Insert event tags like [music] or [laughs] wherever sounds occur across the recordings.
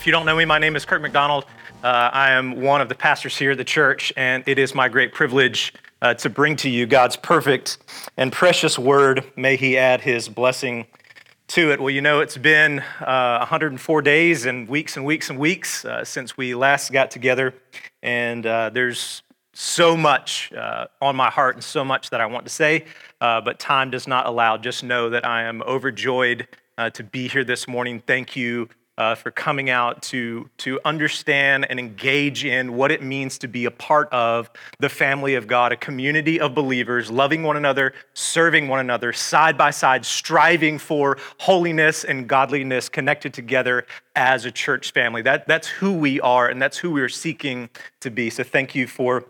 If you don't know me, my name is Kirk McDonald. Uh, I am one of the pastors here at the church, and it is my great privilege uh, to bring to you God's perfect and precious word. May He add His blessing to it. Well, you know, it's been uh, 104 days and weeks and weeks and weeks uh, since we last got together, and uh, there's so much uh, on my heart and so much that I want to say, but time does not allow. Just know that I am overjoyed to be here this morning. Thank you uh, for coming out to, to understand and engage in what it means to be a part of the family of God, a community of believers, loving one another, serving one another, side by side, striving for holiness and godliness, connected together as a church family. That, that's who we are, and that's who we are seeking to be. So thank you for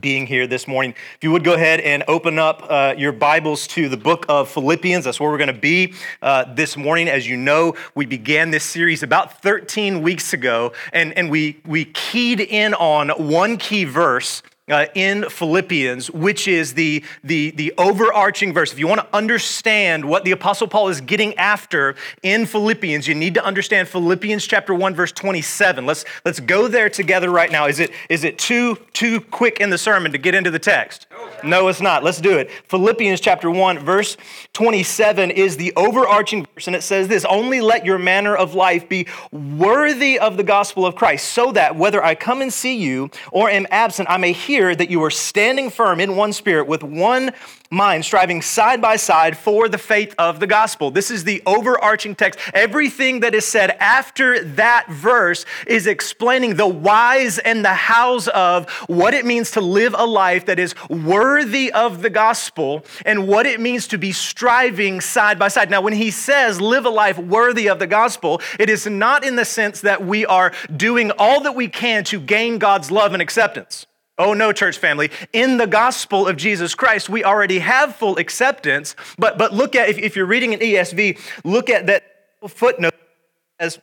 being here this morning. If you would go ahead and open up uh, your Bibles to the book of Philippians, that's where we're going to be uh, this morning. As you know, we began this series about 13 weeks ago, and, and we, we keyed in on one key verse uh, in Philippians, which is the, the, the overarching verse. If you want to understand what the Apostle Paul is getting after in Philippians, you need to understand Philippians chapter 1, verse 27. Let's, let's go there together right now. Is it, is it too, too quick in the sermon to get into the text? No, it's not. Let's do it. Philippians chapter 1, verse 27 is the overarching verse, and it says this Only let your manner of life be worthy of the gospel of Christ, so that whether I come and see you or am absent, I may hear that you are standing firm in one spirit with one mind, striving side by side for the faith of the gospel. This is the overarching text. Everything that is said after that verse is explaining the whys and the hows of what it means to live a life that is worthy of the gospel and what it means to be striving side by side. Now, when he says live a life worthy of the gospel, it is not in the sense that we are doing all that we can to gain God's love and acceptance. Oh no, church family. In the gospel of Jesus Christ, we already have full acceptance. But, but look at, if, if you're reading an ESV, look at that footnote as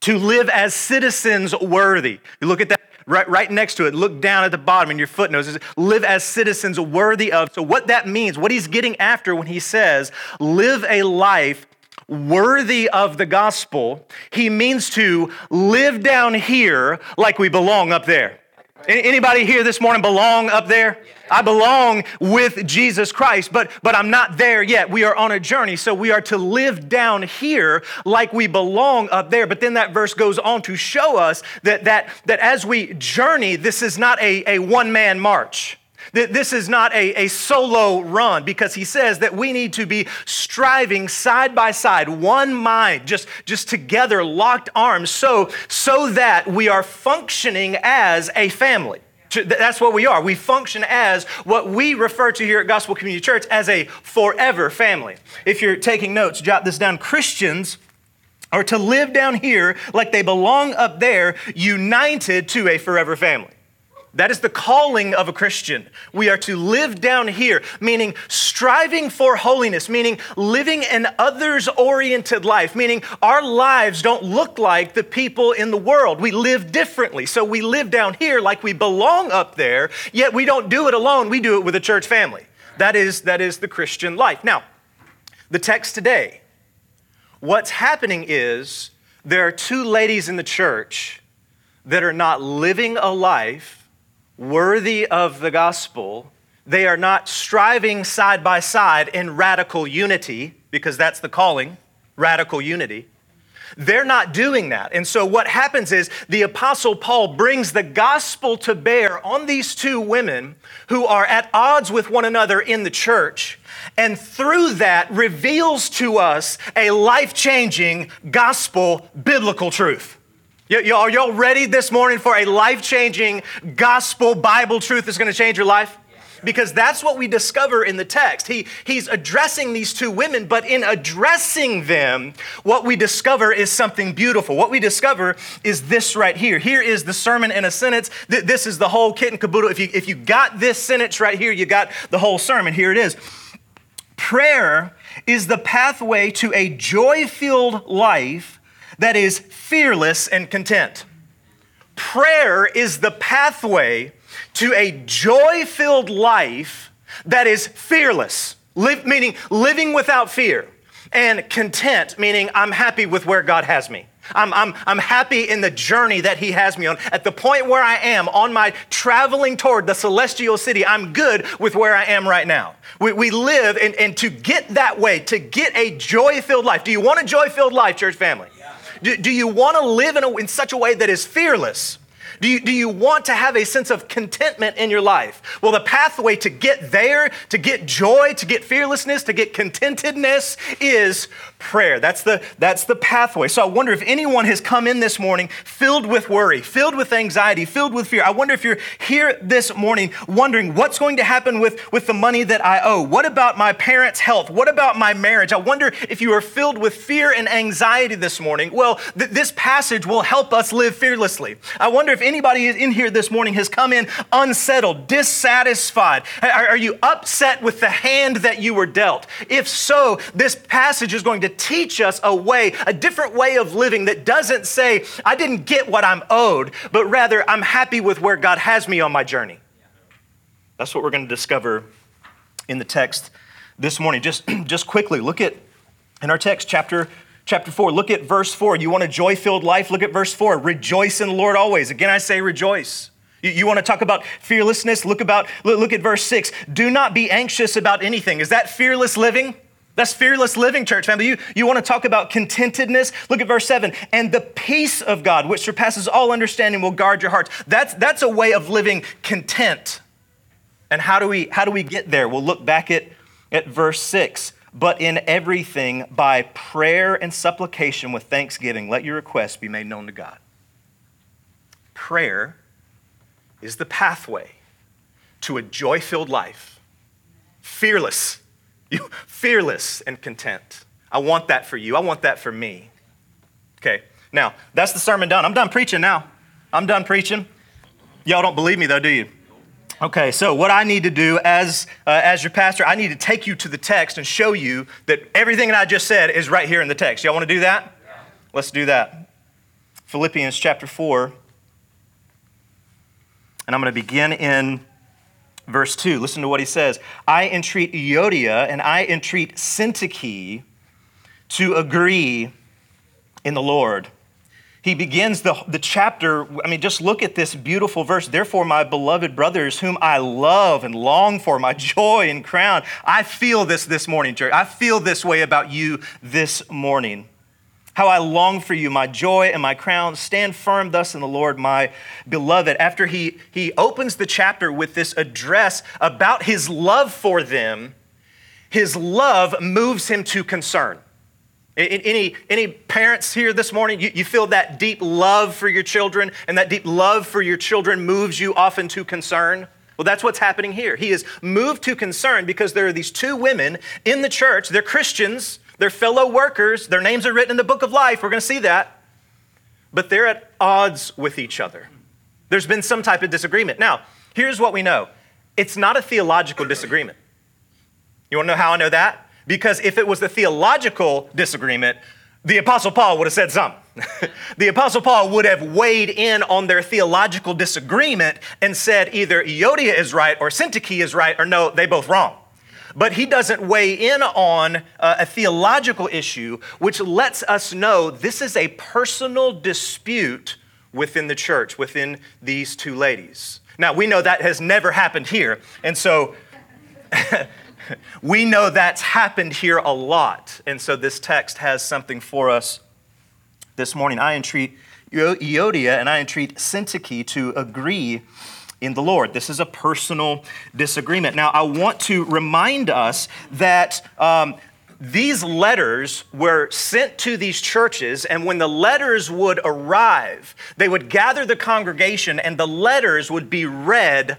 to live as citizens worthy. You look at that right, right next to it. Look down at the bottom in your footnotes. Live as citizens worthy of. So, what that means, what he's getting after when he says, live a life worthy of the gospel, he means to live down here like we belong up there. Anybody here this morning belong up there? I belong with Jesus Christ, but, but I'm not there yet. We are on a journey, so we are to live down here like we belong up there. But then that verse goes on to show us that, that, that as we journey, this is not a, a one man march. This is not a, a solo run because he says that we need to be striving side by side, one mind, just, just together, locked arms, so, so that we are functioning as a family. That's what we are. We function as what we refer to here at Gospel Community Church as a forever family. If you're taking notes, jot this down. Christians are to live down here like they belong up there, united to a forever family. That is the calling of a Christian. We are to live down here, meaning striving for holiness, meaning living an others oriented life, meaning our lives don't look like the people in the world. We live differently. So we live down here like we belong up there, yet we don't do it alone. We do it with a church family. That is, that is the Christian life. Now, the text today, what's happening is there are two ladies in the church that are not living a life worthy of the gospel. They are not striving side by side in radical unity, because that's the calling radical unity. They're not doing that. And so what happens is the Apostle Paul brings the gospel to bear on these two women who are at odds with one another in the church. And through that reveals to us a life changing gospel biblical truth. Y'all, y'all ready this morning for a life changing gospel Bible truth that's going to change your life? because that's what we discover in the text. He, he's addressing these two women, but in addressing them, what we discover is something beautiful. What we discover is this right here. Here is the sermon in a sentence. This is the whole kit and caboodle. If you, if you got this sentence right here, you got the whole sermon. Here it is. Prayer is the pathway to a joy filled life that is fearless and content. Prayer is the pathway to a joy filled life that is fearless, meaning living without fear, and content, meaning I'm happy with where God has me. I'm, I'm, I'm happy in the journey that He has me on. At the point where I am on my traveling toward the celestial city, I'm good with where I am right now. We, we live, and, and to get that way, to get a joy filled life. Do you want a joy filled life, church family? Do, do you want to live in, a, in such a way that is fearless? Do you, do you want to have a sense of contentment in your life? Well, the pathway to get there, to get joy, to get fearlessness, to get contentedness is prayer. That's the, that's the pathway. So I wonder if anyone has come in this morning filled with worry, filled with anxiety, filled with fear. I wonder if you're here this morning wondering what's going to happen with, with the money that I owe? What about my parents' health? What about my marriage? I wonder if you are filled with fear and anxiety this morning. Well, th- this passage will help us live fearlessly. I wonder if anybody in here this morning has come in unsettled, dissatisfied. Are, you upset with the hand that you were dealt? If so, this passage is going to teach us a way, a different way of living that doesn't say, I didn't get what I'm owed, but rather, I'm happy with where God has me on my journey. That's what we're going to discover in the text this morning. Just, [clears throat] just quickly, look at in our text, chapter chapter 4. Look at verse 4. You want a joy filled life? Look at verse 4. Rejoice in the Lord always. Again, I say rejoice. You, you want to talk about fearlessness? Look, about, look at verse 6. Do not be anxious about anything. Is that fearless living? That's fearless living, church family. You, you want to talk about contentedness? Look at verse 7. And the peace of God, which surpasses all understanding, will guard your hearts. That's, that's a way of living content. And how do we, how do we get there? We'll look back at, at verse 6. But in everything, by prayer and supplication with thanksgiving, let your requests be made known to God. Prayer is the pathway to a joy filled life, fearless fearless and content. I want that for you. I want that for me. Okay. Now, that's the sermon done. I'm done preaching now. I'm done preaching. Y'all don't believe me though, do you? Okay, so what I need to do as, uh, as your pastor, I need to take you to the text and show you that everything that I just said is right here in the text. Y'all want to do that? Yeah. Let's do that. Philippians chapter 4. And I'm going to begin in verse 2. Listen to what he says I entreat Euodia and I entreat Syntyche to agree in the Lord. He begins the, the chapter, I mean, just look at this beautiful verse. Therefore, my beloved brothers, whom I love and long for, my joy and crown, I feel this this morning, church. I feel this way about you this morning. How I long for you, my joy and my crown. Stand firm thus in the Lord, my beloved. After he, he opens the chapter with this address about his love for them, his love moves him to concern. Any, any parents here this morning, you, you feel that deep love for your children, and that deep love for your children moves you often to concern? Well, that's what's happening here. He is moved to concern because there are these two women in the church. They're Christians, they're fellow workers. Their names are written in the book of life. We're going to see that. But they're at odds with each other. There's been some type of disagreement. Now, here's what we know it's not a theological disagreement. You want to know how I know that? Because if it was the theological disagreement, the Apostle Paul would have said something. [laughs] the Apostle Paul would have weighed in on their theological disagreement and said either Euodia is right or Syntyche is right, or no, they both wrong but he doesn't weigh in on uh, a theological issue, which lets us know this is a personal dispute within the church, within these two ladies. Now, we know that has never happened here, and so [laughs] we know that's happened here a lot. And so this text has something for us this morning. I entreat Euodia and I entreat Syntyche to agree in the Lord. This is a personal disagreement. Now, I want to remind us that. Um, these letters were sent to these churches, and when the letters would arrive, they would gather the congregation and the letters would be read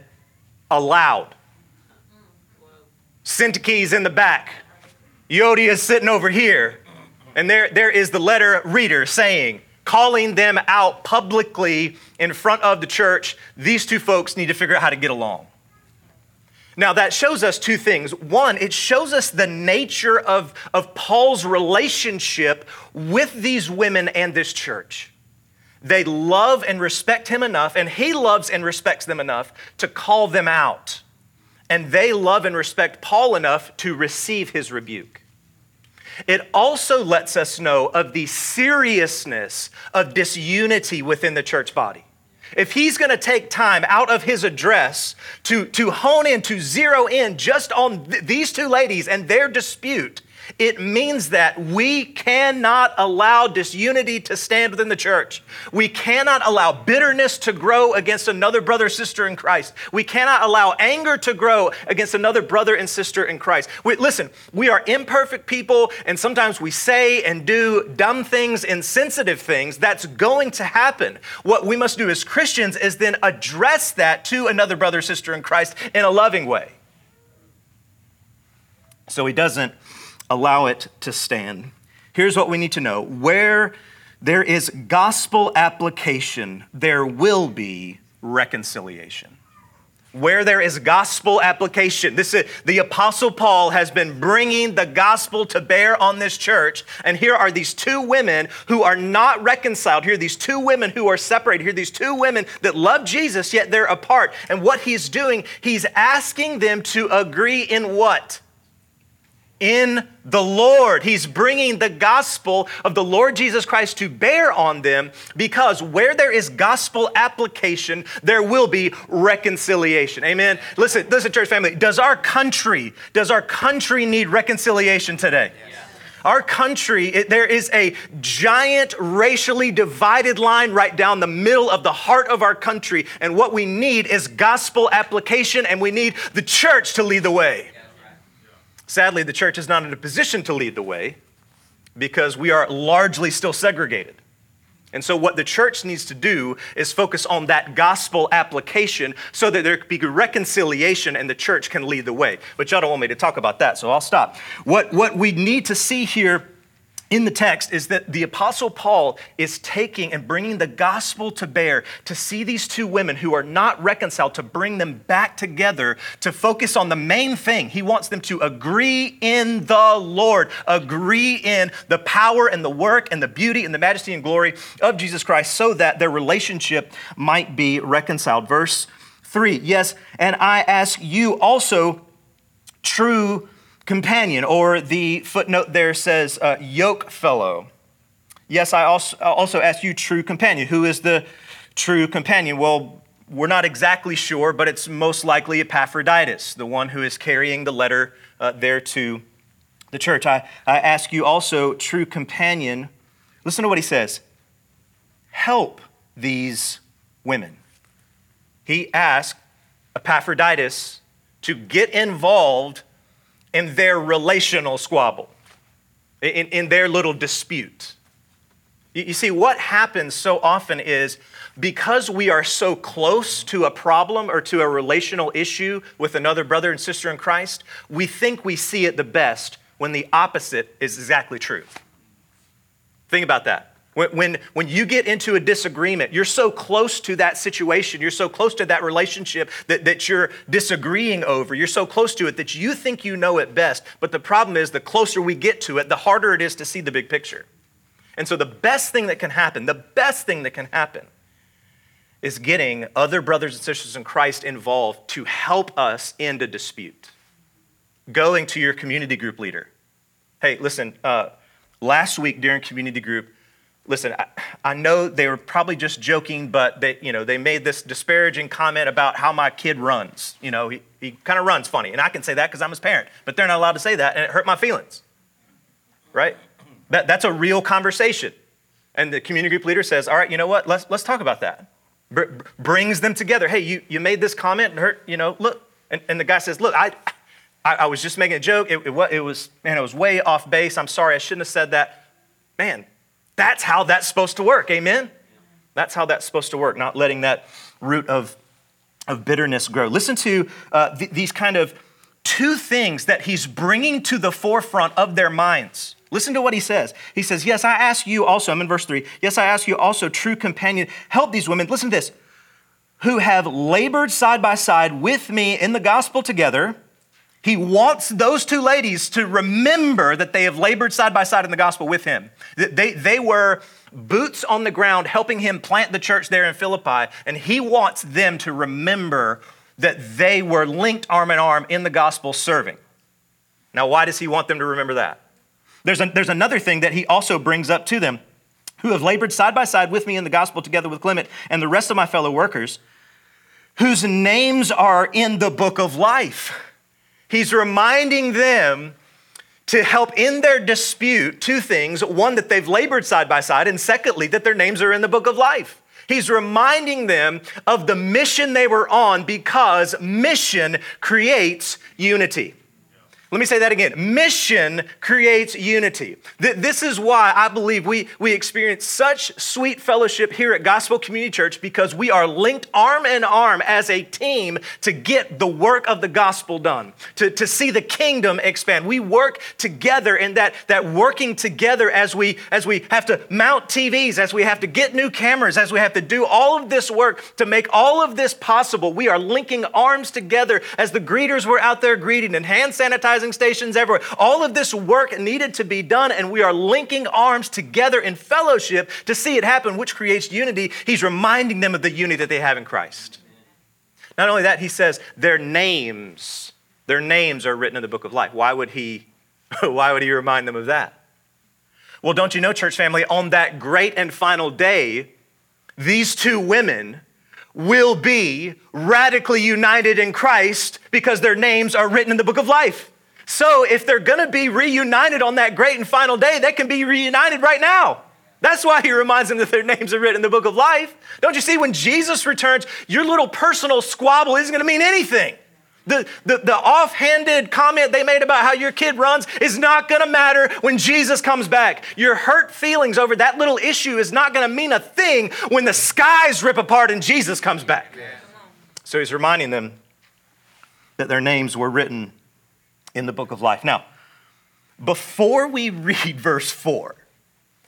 aloud. Syntyche's in the back. Euodia's sitting over here. And there, there is the letter reader saying, calling them out publicly in front of the church. These two folks need to figure out how to get along. Now, that shows us two things. One, it shows us the nature of, of Paul's relationship with these women and this church. They love and respect him enough, and he loves and respects them enough to call them out. And they love and respect Paul enough to receive his rebuke. It also lets us know of the seriousness of disunity within the church body. If he's going to take time out of his address to, to hone in, to zero in just on th- these two ladies and their dispute, it means that we cannot allow disunity to stand within the church. We cannot allow bitterness to grow against another brother or sister in Christ. We cannot allow anger to grow against another brother and sister in Christ. We, listen, we are imperfect people, and sometimes we say and do dumb things, insensitive things. That's going to happen. What we must do as Christians is then address that to another brother sister in Christ in a loving way. So he doesn't allow it to stand. Here's what we need to know where there is gospel application, there will be reconciliation. Where there is gospel application. This is, the apostle Paul has been bringing the gospel to bear on this church. And here are these two women who are not reconciled. Here, are these two women who are separated. Here, are these two women that love Jesus, yet they're apart. And what he's doing, he's asking them to agree in what? In the Lord. He's bringing the gospel of the Lord Jesus Christ to bear on them because where there is gospel application, there will be reconciliation. Amen. Listen, listen, church family, does our country, does our country need reconciliation today? Our country, it, there is a giant racially divided line right down the middle of the heart of our country. And what we need is gospel application, and we need the church to lead the way. Sadly, the church is not in a position to lead the way because we are largely still segregated. And so, what the church needs to do is focus on that gospel application so that there can be reconciliation and the church can lead the way. But y'all don't want me to talk about that, so I'll stop. What, what we need to see here in the text is that the Apostle Paul is taking and bringing the gospel to bear to see these two women who are not reconciled, to bring them back together, to focus on the main thing. He wants them to agree in the Lord, agree in the power and the work and the beauty and the majesty and glory of Jesus Christ so that their relationship might be reconciled. Verse 3 Yes, and I ask you also, true companion, or the footnote there says uh, yoke fellow. Yes, I also, also ask you, true companion. Who is the true companion? Well, we're not exactly sure, but it's most likely Epaphroditus, the one who is carrying the letter uh, there to the church. I, I ask you also, true companion, listen to what he says help these women. He asked Epaphroditus to get involved in their relational squabble, in, in their little dispute. You, you see, what happens so often is because we are so close to a problem or to a relational issue with another brother and sister in Christ, we think we see it the best when the opposite is exactly true. Think about that. When, when, when you get into a disagreement, you're so close to that situation, you're so close to that relationship that, that you're disagreeing over. You're so close to it that you think you know it best. But the problem is, the closer we get to it, the harder it is to see the big picture. And so, the best thing that can happen, the best thing that can happen, is getting other brothers and sisters in Christ involved to help us end a dispute. Going to your community group leader. Hey, listen, uh, last week during community group, listen, I, I, know they were probably just joking, but they, you know, they made this disparaging comment about how my kid runs. You know, he, he kind of runs funny. And I can say that because I'm his parent, but they're not allowed to say that, and it hurt my feelings. Right? That, that's a real conversation. And the community group leader says, all right, you know what? Let's, let's talk about that. Br- brings them together. Hey, you, you made this comment and hurt, you know, look. And, and the guy says, look, I, I, I was just making a joke. It, it, it was, man, it was way off base. I'm sorry. I shouldn't have said that. Man, that's how that's supposed to work. Amen? That's how that's supposed to work, not letting that root of, of bitterness grow. Listen to uh, th- these kind of two things that he's bringing to the forefront of their minds. Listen to what he says. He says, Yes, I ask you also, I'm in verse three. Yes, I ask you also, true companion, help these women. Listen to this who have labored side by side with me in the gospel together. He wants those two ladies to remember that they have labored side by side in the gospel with him. They, they were boots on the ground helping him plant the church there in Philippi, and he wants them to remember that they were linked arm in arm in the gospel serving. Now, why does he want them to remember that? There's, a, there's another thing that he also brings up to them who have labored side by side with me in the gospel together with Clement and the rest of my fellow workers whose names are in the book of life. He's reminding them to help in their dispute two things one, that they've labored side by side, and secondly, that their names are in the book of life. He's reminding them of the mission they were on because mission creates unity. Let me say that again. Mission creates unity. This is why I believe we, we experience such sweet fellowship here at Gospel Community Church because we are linked arm in arm as a team to get the work of the gospel done, to, to see the kingdom expand. We work together in that, that working together as we, as we have to mount TVs, as we have to get new cameras, as we have to do all of this work to make all of this possible. We are linking arms together as the greeters were out there greeting and hand sanitizing stations everywhere. All of this work needed to be done, and we are linking arms together in fellowship to see it happen, which creates unity. He's reminding them of the unity that they have in Christ. Not only that, he says their names, their names are written in the book of life. Why would he, [laughs] why would he remind them of that? Well, don't you know, church family, on that great and final day, these two women will be radically united in Christ because their names are written in the book of life. So if they're going to be reunited on that great and final day, they can be reunited right now. That's why he reminds them that their names are written in the book of life. Don't you see, when Jesus returns, your little personal squabble isn't going to mean anything. The, the, the offhanded comment they made about how your kid runs is not going to matter when Jesus comes back. Your hurt feelings over that little issue is not going to mean a thing when the skies rip apart and Jesus comes back. So he's reminding them that their names were written in the book of life. Now, before we read [laughs] verse 4,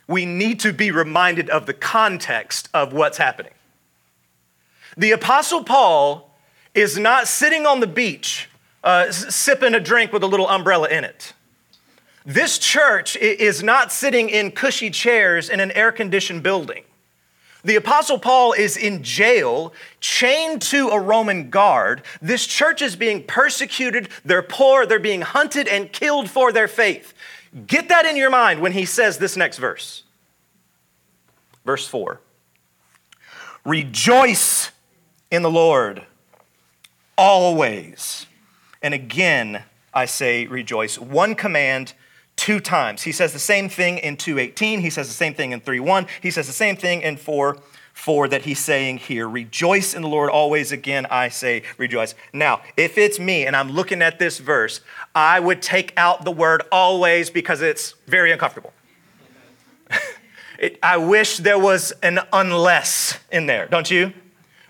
we need to be reminded of the context of what's happening. The Apostle Paul is not sitting on the beach uh, sipping a drink with a little umbrella in it. This church is not sitting in cushy chairs in an air conditioned building. The Apostle Paul is in jail, chained to a Roman guard. This church is being persecuted. They're poor. They're being hunted and killed for their faith. Get that in your mind when he says this next verse. Verse 4 Rejoice in the Lord always. And again, I say rejoice. One command two times. He says the same thing in 2:18, he says the same thing in 3:1, he says the same thing in 4 4 that he's saying here. Rejoice in the Lord always again I say rejoice. Now, if it's me and I'm looking at this verse, I would take out the word always because it's very uncomfortable. [laughs] it, I wish there was an unless in there, don't you?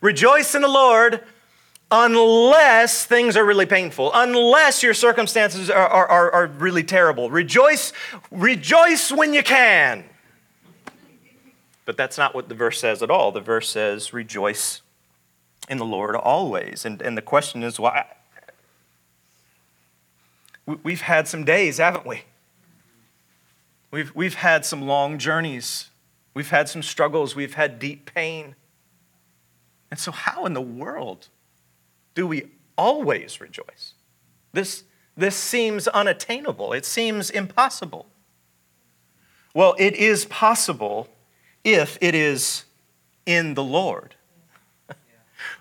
Rejoice in the Lord unless things are really painful, unless your circumstances are, are, are, really terrible. Rejoice, rejoice when you can. But that's not what the verse says at all. The verse says, rejoice in the Lord always. And, and the question is, why? We've had some days, haven't we? We've, we've had some long journeys. We've had some struggles. We've had deep pain. And so, how in the world do we always rejoice? This, this seems unattainable. It seems impossible. Well, it is possible if it is in the Lord.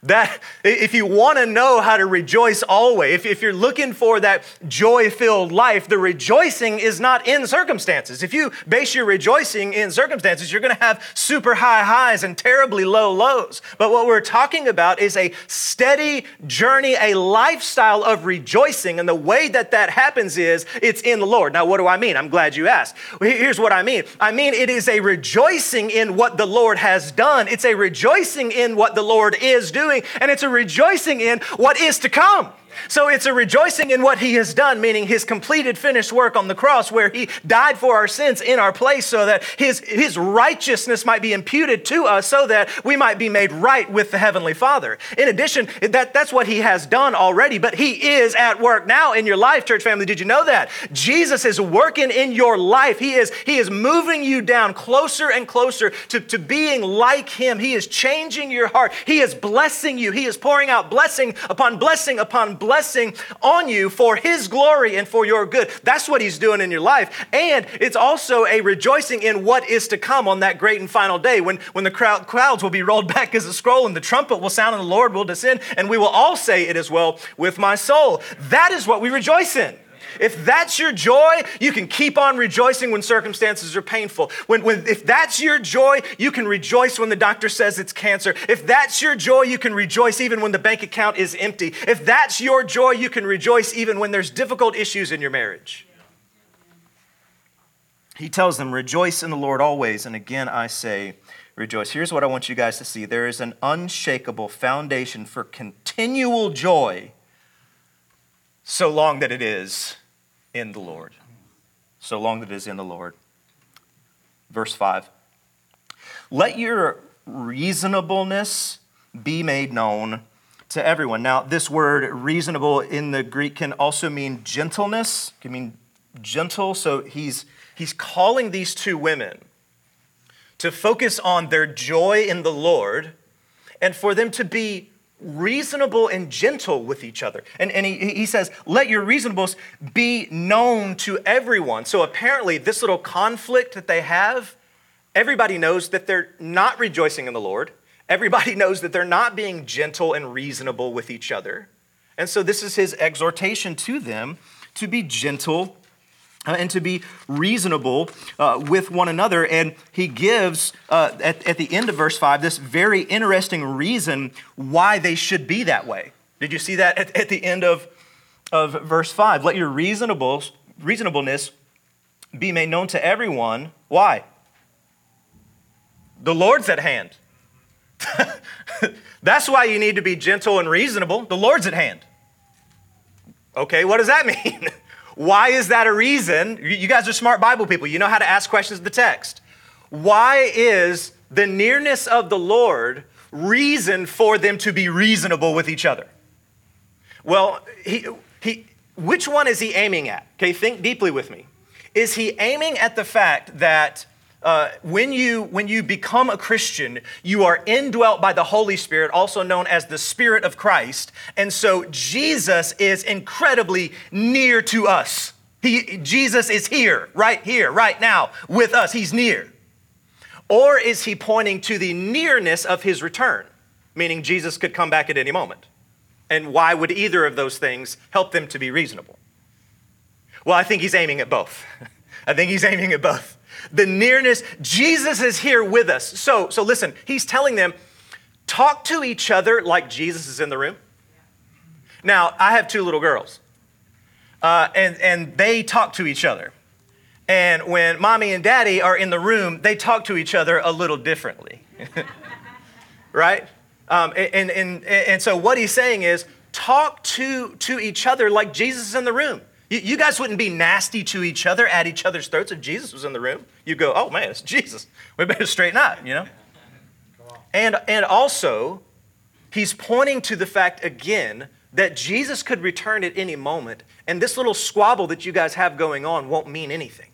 That, if you want to know how to rejoice always, if, if you're looking for that joy filled life, the rejoicing is not in circumstances. If you base your rejoicing in circumstances, you're going to have super high highs and terribly low lows. But what we're talking about is a steady journey, a lifestyle of rejoicing. And the way that that happens is it's in the Lord. Now, what do I mean? I'm glad you asked. Here's what I mean I mean, it is a rejoicing in what the Lord has done, it's a rejoicing in what the Lord is doing doing, and it's a rejoicing in what is to come. So it's a rejoicing in what he has done, meaning his completed finished work on the cross, where he died for our sins in our place so that his, his righteousness might be imputed to us so that we might be made right with the Heavenly Father. In addition, that, that's what he has done already, but he is at work now in your life, church family. Did you know that? Jesus is working in your life. He is, he is moving you down closer and closer to, to being like him. He is changing your heart. He is blessing you. He is pouring out blessing upon blessing upon blessing on you for His glory and for your good. That's what He's doing in your life. And it's also a rejoicing in what is to come on that great and final day when, when the crowd, clouds will be rolled [laughs] back as a scroll and the trumpet will sound and the Lord will descend and we will all say, It is well with my soul. That is what we rejoice in. If that's your joy, you can keep on rejoicing when circumstances are painful. When, when, if that's your joy, you can rejoice when the doctor says it's cancer. If that's your joy, you can rejoice even when the bank account is empty. If that's your joy, you can rejoice even when there's difficult issues in your marriage. He tells them, Rejoice in the Lord always. And again, I say, Rejoice. Here's what I want you guys to see there is an unshakable foundation for continual joy so long that it is in the Lord. So long that it is in the Lord. Verse 5 Let your reasonableness be made known to everyone. Now, this word reasonable in the Greek can also mean gentleness, can mean gentle. So he's, he's calling these two women to focus on their joy in the Lord and for them to be reasonable and gentle with each other. And, and he, he says, let your reasonableness be known to everyone. So apparently, this little conflict that they have, everybody knows that they're not rejoicing in the Lord. Everybody [laughs] knows that they're not being gentle and reasonable with each other. And so, this is his exhortation to them to be gentle uh, and to be reasonable uh, with one another. And he gives, uh, at, at the end of verse 5, this very interesting reason why they should be that way. Did you see that at, at the end of, of verse 5? Let your reasonable, reasonableness be made known to everyone. Why? The Lord's at hand. [laughs] That's why you need to be gentle and reasonable. The Lord's at hand. Okay, what does that [laughs] mean? Why is that a reason? You guys are smart Bible people. You know how to ask questions of the text. Why is the nearness of the Lord reason for them to be reasonable with each other? Well, he, he, which one is he aiming at? Okay, think deeply with me. Is he aiming at the fact that uh, when, you, when you become a Christian, you are indwelt by the Holy Spirit, also known as the Spirit of Christ. And so Jesus is incredibly near to us. He, Jesus is here, right here, right now, with us. He's near. Or is he pointing to the nearness of his return, meaning Jesus could come back at any moment? And why would either of those things help them to be reasonable? Well, I think he's aiming at both. [laughs] I think he's aiming at both the nearness. Jesus is here with us. So, so listen, he's telling them, talk to each other like Jesus is in the room. Now, I have two little girls, uh, and, and they talk to each other. And when mommy and daddy are in the room, they talk to each other a little differently. [laughs] right? Um, and, and, and so what he's saying is talk to, to each other like Jesus is in the room. You, you guys wouldn't be nasty to each other at each other's throats if Jesus was in the room. You'd go, oh man, it's Jesus. We better straighten up, you know? And, and also, he's pointing to the fact again that Jesus could return at any moment, and this little squabble that you guys have going on won't mean anything.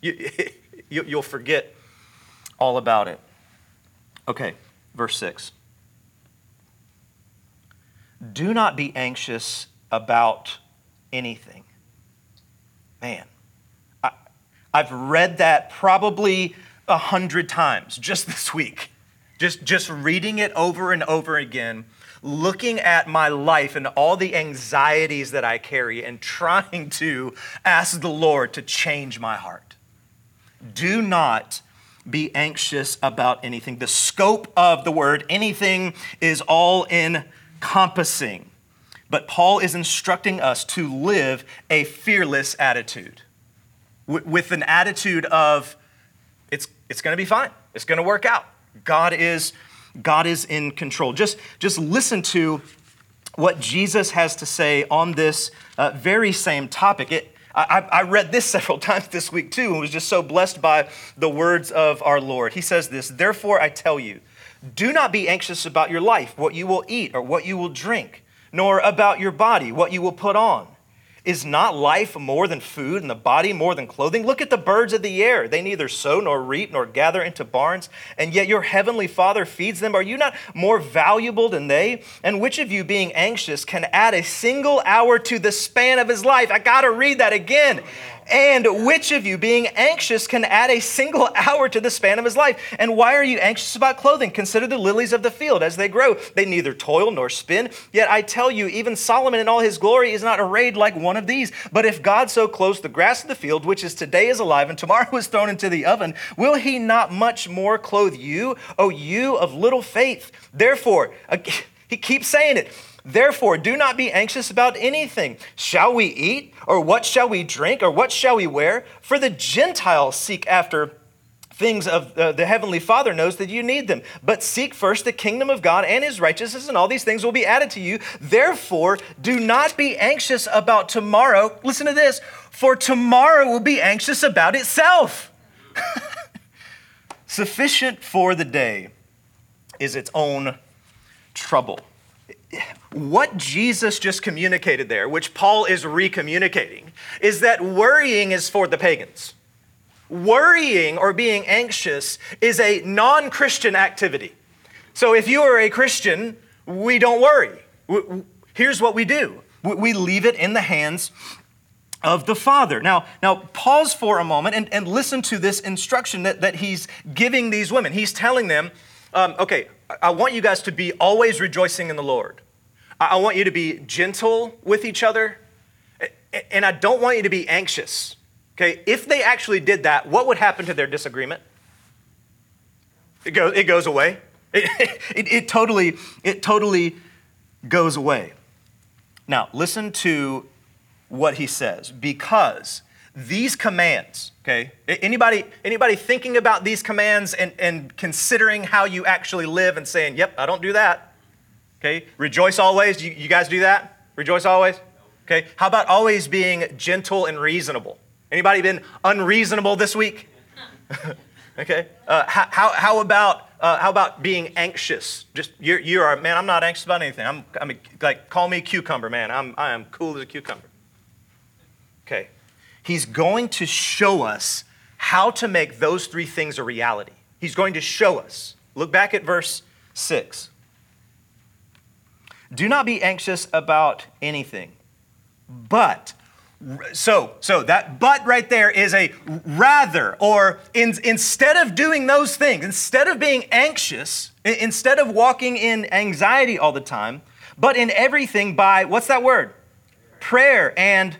You, [laughs] you, you'll forget all about it. Okay, verse 6. Do not be anxious about anything Man, I, I've read that probably a hundred times just this week. Just, just reading it over and over again, looking at my life and all the anxieties that I carry, and [laughs] trying to ask the Lord to change my heart. Do not be anxious about anything. The scope of the word anything is all encompassing. But Paul is instructing us to live a fearless attitude with an attitude of it's, it's going to be fine, it's going to work out. God is, God is in control. Just, just listen to what Jesus has to say on this uh, very same topic. It, I, I, read this [laughs] several times this week too and was just so blessed by the words of our Lord. He says this Therefore, I tell you, do not be anxious about your life, what you will eat or what you will drink, nor about your body, what you will put on. Is not life more than food and the body more than clothing? Look at the birds of the air. They neither sow nor reap nor gather into barns, and yet your heavenly Father feeds them. Are you not more valuable than they? And which of you, being anxious, can add a single hour to the span of his life? I got to read that again. And which of you, being anxious, can add a single [laughs] hour to the span of his life? And why are you anxious about clothing? Consider the lilies of the field as they grow. They neither toil nor spin. Yet I tell you, even Solomon in all his glory is not arrayed like one of these. But if God so clothes the grass of the field, which is today is alive and tomorrow [laughs] is thrown into the oven, will he not much more clothe you, O you of little faith? Therefore, [laughs] he keeps saying it. Therefore, do not be anxious about anything. Shall we eat? Or what shall we drink? Or what shall we wear? For the Gentiles seek after things of uh, the heavenly father knows that you need them but seek first the kingdom of god and his righteousness and all these things will be added to you therefore do not be anxious about tomorrow listen to this for tomorrow will be anxious about itself [laughs] sufficient for the day is its own trouble what Jesus just communicated there, which Paul is recommunicating, is that worrying is for the pagans. Worrying or being anxious is a non Christian activity. So if you are a Christian, we don't worry. Here's what we do we leave it in the hands of the Father. Now, now pause for a moment and, and listen to this instruction that, that he's giving these women. He's telling them, um, okay, I want you guys to be always rejoicing in the Lord. I want you to be gentle with each other, and I don't want you to be anxious. Okay, if they actually did that, what would happen to their disagreement? It, go, it goes away. [laughs] It, it, it, totally, it totally goes away. Now, listen to what he says. Because these commands, okay, anybody, anybody thinking about these commands and, and considering how you actually live and saying, yep, I don't do that. Okay, rejoice always. You, you guys do that? Rejoice always? Okay, how about always being gentle and reasonable? Anybody been unreasonable this week? [laughs] okay, uh, how, how, about uh, how about being anxious? Just you're, you are man. I'm not anxious about anything. I'm, I'm like call me a cucumber, man. I'm I am cool as a cucumber. Okay, He's going to show us how to make those three things a reality. He's going to show us. Look back at verse 6. Do not be anxious about anything, but so so that but right there is a rather or in, instead of doing those things instead of being anxious instead of walking in anxiety all the time but in everything by what's that word prayer and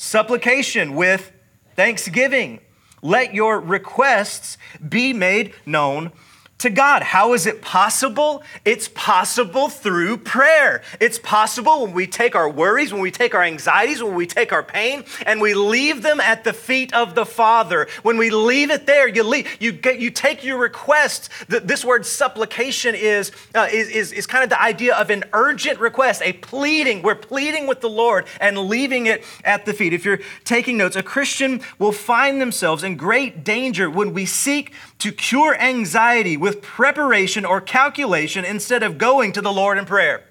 supplication with thanksgiving. Let your requests be made known to God. How is it possible? It's possible through prayer. It's possible when we take our worries, when we take our anxieties, when we take our pain, and we leave them at the feet of the Father. When we leave it there, you leave, you get, you take your requests. This word supplication is, uh, is, is, is kind of the idea of an urgent request, a pleading. We're pleading with the Lord and leaving it at the feet. If you're taking notes, a Christian will find themselves in great danger when we seek to cure anxiety with preparation or calculation instead of going to the Lord in prayer.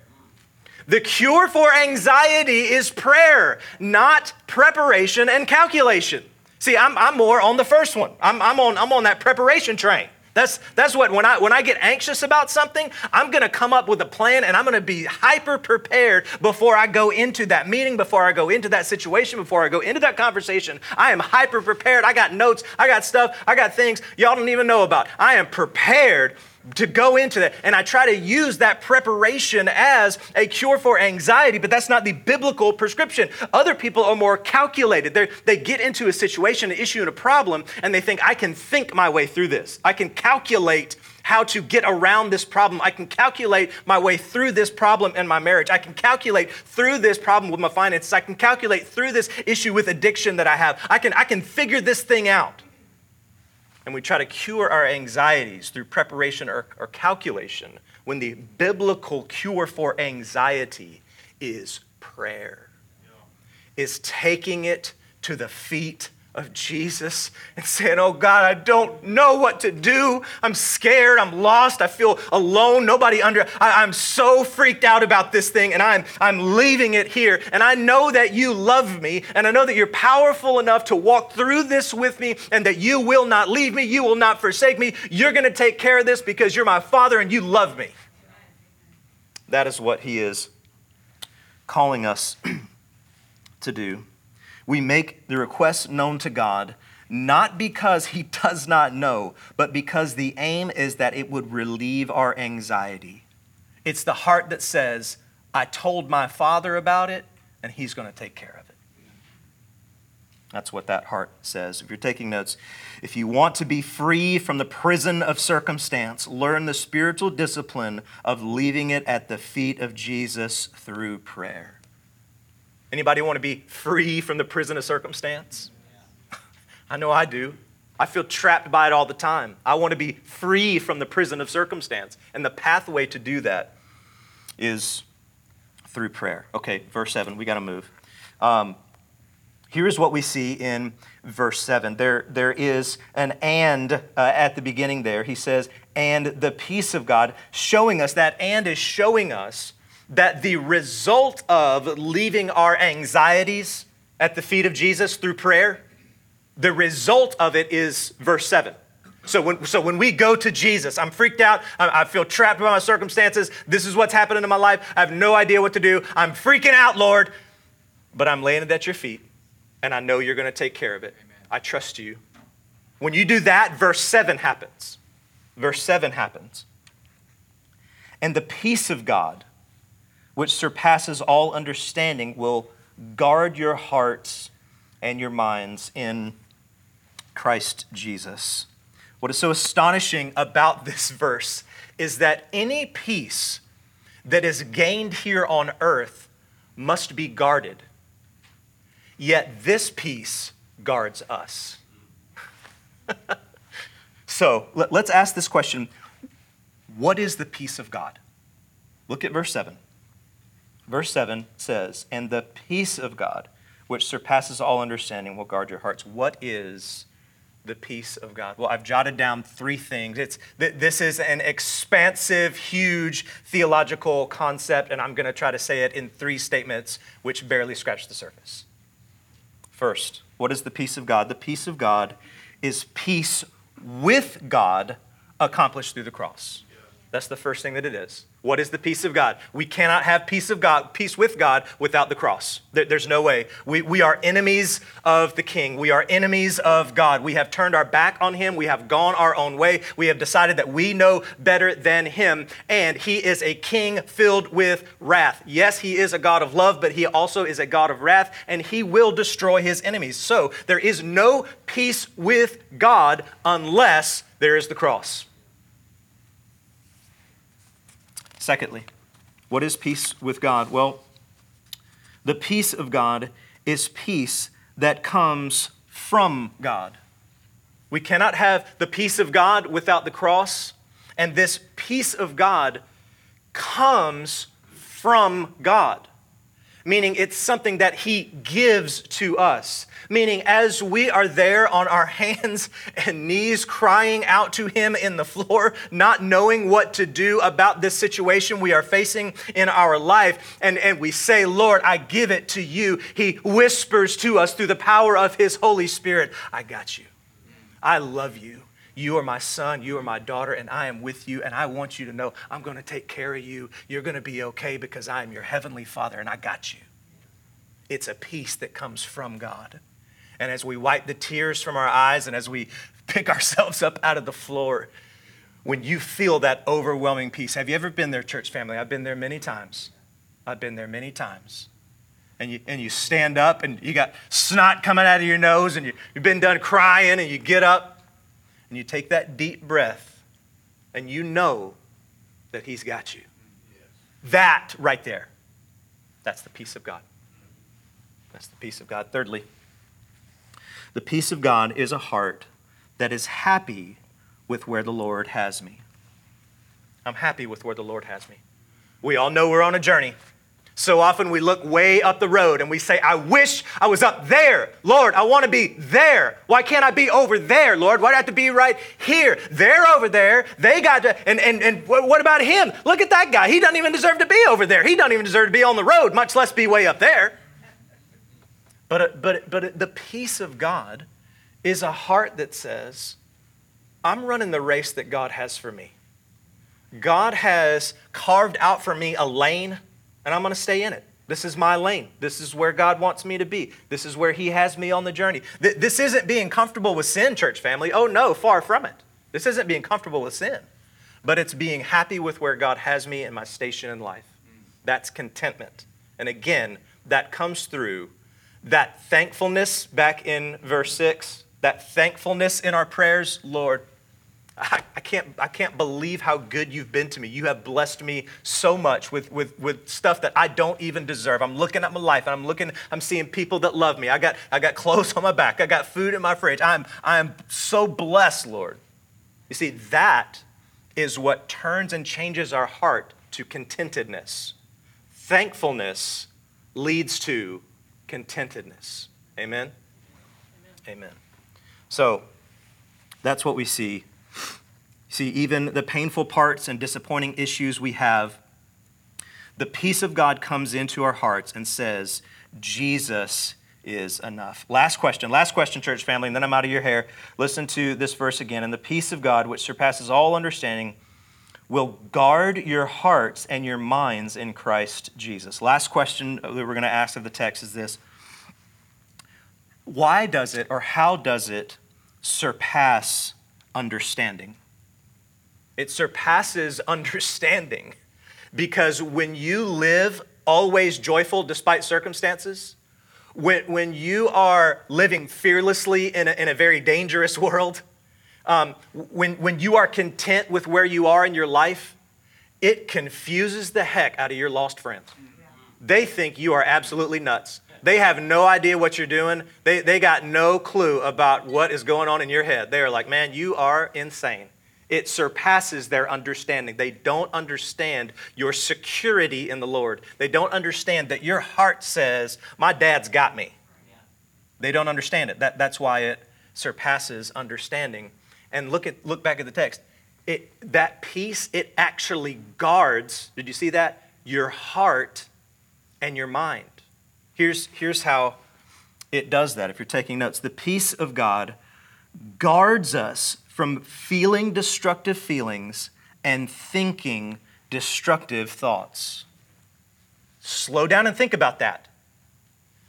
The cure for anxiety is prayer, not preparation and calculation. See, I'm, I'm more on the first one. I'm, I'm, on, I'm on that preparation train. That's, that's what, when I, when I get anxious about something, I'm going to come up with a plan and I'm going to be hyper prepared before I go into that meeting, before I go into that situation, before I go into that conversation. I am hyper prepared. I got notes, I got stuff, I got things y'all don't even know about. I am prepared to go into that. And I try to use that preparation as a cure for anxiety, but that's not the biblical prescription. Other people are more calculated. They're, they get into a situation, an issue, and a problem, and they think, I can think my way through this. I can calculate how to get around this problem. I can calculate my way through this problem in my marriage. I can calculate through this problem with my finances. I can calculate through this issue with addiction that I have. I can, I can figure this thing out and we try to cure our anxieties through preparation or, or calculation when the biblical cure for anxiety is prayer, is taking it to the feet of Jesus and saying, Oh God, I don't know what to do. I'm scared. I'm lost. I feel alone. Nobody under. I, am so freaked out about this thing and I'm, I'm leaving it here. And I know that you love me and I know that you're powerful enough to walk through this with me and that you will not leave me. You will not forsake me. You're going to take care of this because you're my Father and you love me. That is what He is calling us [clears throat] to do we make the request known to God, not because He [laughs] does not know, but because the aim is that it would relieve our anxiety. It's the heart that says, I told my Father about it, and He's going to take care of it. That's what that heart says. If you're taking notes, if you want to be free from the prison of circumstance, learn the spiritual discipline of leaving it at the feet of Jesus through prayer. Anybody want to be free from the prison of circumstance? [laughs] I know I do. I feel trapped by it all the time. I want to be free from the prison of circumstance. And the pathway to do that is through prayer. Okay, verse 7, we got to move. Um, here's what we see in verse 7. There, there is an and uh, at the beginning there. He says, and the peace of God, showing us that and is showing us that the result of leaving our anxieties at the feet of Jesus through prayer, the result of it is verse 7. So when, so when we go to Jesus, I'm freaked out. I, I, feel trapped by my circumstances. This is what's happening in my life. I have no idea what to do. I'm freaking out, Lord. But I'm laying it at your feet, and I know you're going to take care of it. Amen. I trust you. When you do that, verse 7 happens. Verse 7 happens. And the peace of God, which surpasses all understanding, will guard your hearts and your minds in Christ Jesus. What is so astonishing about this [laughs] verse is that any peace that is gained here on earth must be guarded. Yet this peace guards us. [laughs] so let, us ask this question What is the peace of God? Look at verse 7 verse 7 says, And the peace of God, which surpasses all understanding, will guard your hearts. What is the peace of God? Well, I've jotted down three things. It's, this is an expansive, huge theological concept, and I'm going to try to say it in three statements which barely scratch the surface. First, what is the peace of God? The peace of God is peace with God accomplished through the cross. That's the first thing that it is. What is the peace of God? We cannot have peace of God, peace with God without the cross. There's no way. We, we are enemies of the king. We are enemies of God. We have turned our back on him. We have gone our own way. We have decided that we know better than him. And he is a king filled with wrath. Yes, he is a God of love, but he also is a God of wrath, and he will destroy his enemies. So there is no peace with God unless there is the cross. Secondly, what is peace with God? Well, the peace of God is peace that comes from God. We cannot have the peace of God without the cross, and this peace of God comes from God meaning it's something that He gives to us. Meaning, as we are there on our [laughs] hands and knees crying out to Him in the floor, not knowing what to do about this situation we are facing in our life, and, and we say, Lord, I give it to you, He whispers to us through the power of His Holy Spirit, I got you. I love you. You are my son, you are my daughter, and I am with you. And I want you to know I'm going to take care of you. You're going to be okay because I am your heavenly father and I got you. It's a peace that comes from God. And as we wipe the tears from our eyes and as we pick [laughs] ourselves up out of the floor, when you feel that overwhelming peace, have you ever been there, church family? I've been there many times. I've been there many times. And you, and you stand up and you got snot coming out of your nose and you, you've been done crying and you get up and you take that deep breath and you know that He's got you. That right there, that's the peace of God. That's the peace of God. Thirdly, the peace of God is a heart that is happy with where the Lord has me. I'm happy with where the Lord has me. We all know we're on a journey. So often we look way up the road and we say, I wish I was up there. Lord, I want to be there. Why can't I be over there, Lord? Why do I have to be right here? They're over there. They got to, and, and, and what about him? Look at that guy. He doesn't even deserve to be over there. He doesn't even deserve to be on the road, much less be way up there. But, but, but the peace of God is a heart that says, I'm running the race that God has for me. God has carved out for me a lane and I'm going to stay in it. This is my lane. This is where God wants me to be. This is where He has me on the journey. This isn't being comfortable with sin, church family. Oh, no, far from it. This isn't being comfortable with sin, but it's being happy with where God has me and my station in life. That's contentment. And again, that comes through that thankfulness back in verse 6, that thankfulness in our prayers. Lord, I, I, can't, I can't believe how good you've been to me. You have blessed me so much with, with, with stuff that I don't even deserve. I'm looking at my life and I'm looking, I'm seeing people that love me. I got, I got clothes [laughs] on my back. I got food in my fridge. I'm, I'm so blessed, Lord. You see, that is what turns and changes our heart to contentedness. Thankfulness leads to contentedness. Amen? Amen. Amen. So, that's what we see See, even the painful parts and disappointing issues we have, the peace of God comes into our hearts and says, Jesus is enough. Last question, last question, church family, and then I'm out of your hair. Listen to this verse again. And the peace of God, which surpasses all understanding, will guard your hearts and your minds in Christ Jesus. Last question that we're going to ask of the text is this Why does it, or how does it, surpass understanding? It surpasses [laughs] understanding because when you live always joyful despite circumstances, when, when you are living fearlessly in a, in a very dangerous [laughs] world, um, when, when you are content with where you are in your life, it confuses the heck out of your lost friends. They think you are absolutely nuts. They have no idea what you're doing. They, they got no clue about what is going on in your head. They are like, man, you are insane it surpasses their understanding. They don't understand your security in the Lord. They don't understand that your heart says, My dad's got me. They don't understand it. That, that's why it surpasses understanding. And look, at, look back at the text. It, that peace, it actually guards, did you see that? Your heart and your mind. Here's, here's how it does that if you're taking notes. The peace of God guards us from feeling destructive feelings and thinking destructive thoughts. Slow down and think about that.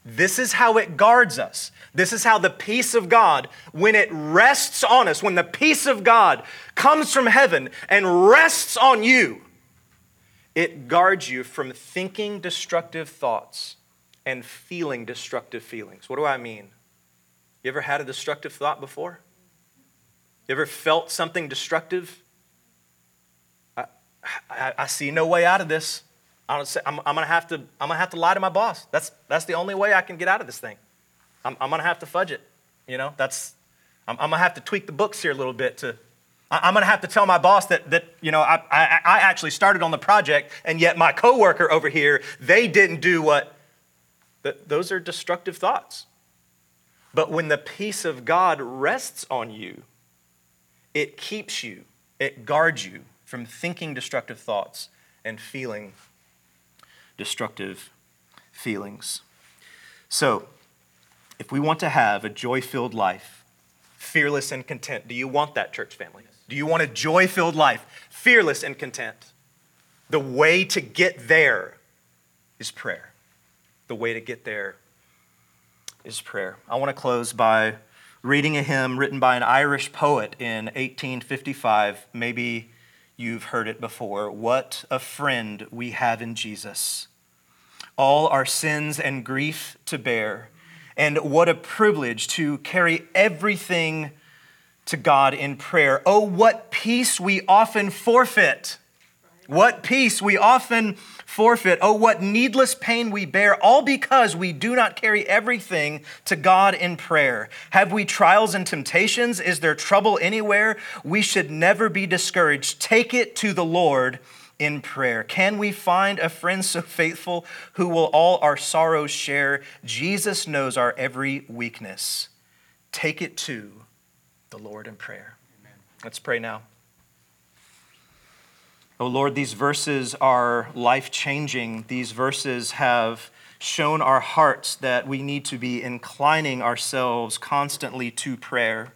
This is how it guards us. This is how the peace of God, when it rests on us, when the peace of God comes from heaven and rests on you, it guards you from thinking destructive thoughts and feeling destructive feelings. What do I mean? You ever had a destructive thought before? You ever felt something destructive? I, I, I see no way out of this. I don't say, I'm, I'm, gonna have to, I'm gonna have to lie to my boss. That's, that's the only way I can get out of this thing. I'm, I'm gonna have to fudge it. You know, that's, I'm, I'm, gonna have to tweak the books here a little bit to, I, am gonna have to tell my boss that, that you know, I, I, I actually started on the project and yet my coworker over here, they didn't do what, that, those are destructive thoughts. But when the peace of God rests on you, it keeps you, it guards you from thinking destructive thoughts and feeling destructive feelings. So, if we want to have a joy filled life, fearless and content, do you want that, church family? Do you want a joy filled life, fearless and content? The way to get there is prayer. The way to get there is prayer. I want to close by reading a hymn written by an Irish poet in 1855. Maybe you've heard it before. What a friend we have in Jesus. All our sins and grief to bear. And what a privilege to carry everything to God in prayer. Oh, what peace we often forfeit. What peace we often forfeit. Oh, what needless pain we bear, all because we do not carry everything to God in prayer. Have we trials and temptations? Is there trouble anywhere? We should never be discouraged. Take it to the Lord in prayer? Can we find a friend so faithful who will all our sorrows share? Jesus knows our every weakness. Take it to the Lord in prayer. Amen. Let's pray now. Oh Lord, these verses are life changing. These verses have shown our hearts that we need to be inclining ourselves constantly to prayer.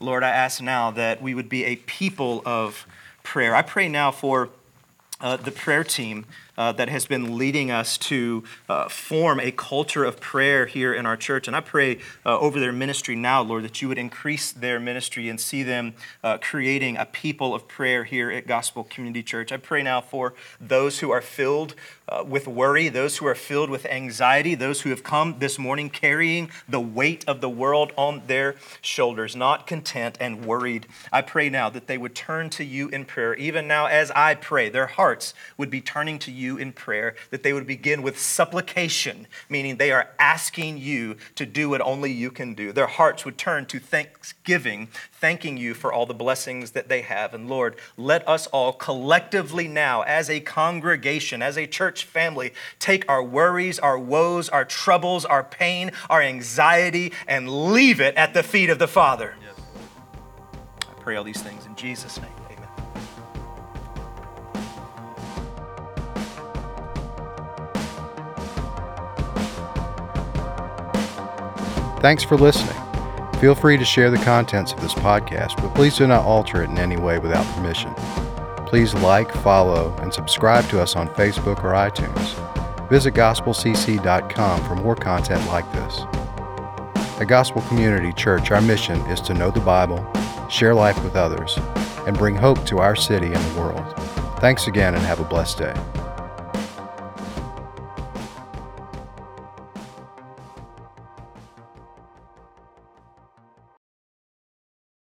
Lord, I ask now that we would be a people of prayer. I pray now for uh, the prayer team uh, that has been leading us to uh, form a culture of prayer here in our church. And I pray uh, over their ministry now, Lord, that you would increase their ministry and see them uh, creating a people of prayer here at Gospel Community Church. I pray now for those who are filled uh, with worry, those who are filled with anxiety, those who have come this morning carrying the weight of the world on their shoulders, not content and worried. I pray now that they would turn to you in prayer. Even now, as I pray, their hearts would be turning to you you in prayer, that they would begin with supplication, meaning they are asking you to do what only you can do. Their hearts would turn to thanksgiving, thanking you for all the blessings that they have. And Lord, let us all collectively now, as a congregation, as a church family, take our worries, our woes, our troubles, our pain, our anxiety, and leave it at the feet of the Father. Yes. I pray all these things in Jesus' name. Thanks for listening. Feel free to share the contents of this podcast, but please do not alter it in any way without permission. Please like, follow, and subscribe to us on Facebook or iTunes. Visit gospelcc.com for more content like this. At Gospel Community Church, our mission is to know the Bible, share life with others, and bring hope to our city and the world. Thanks again and have a blessed day.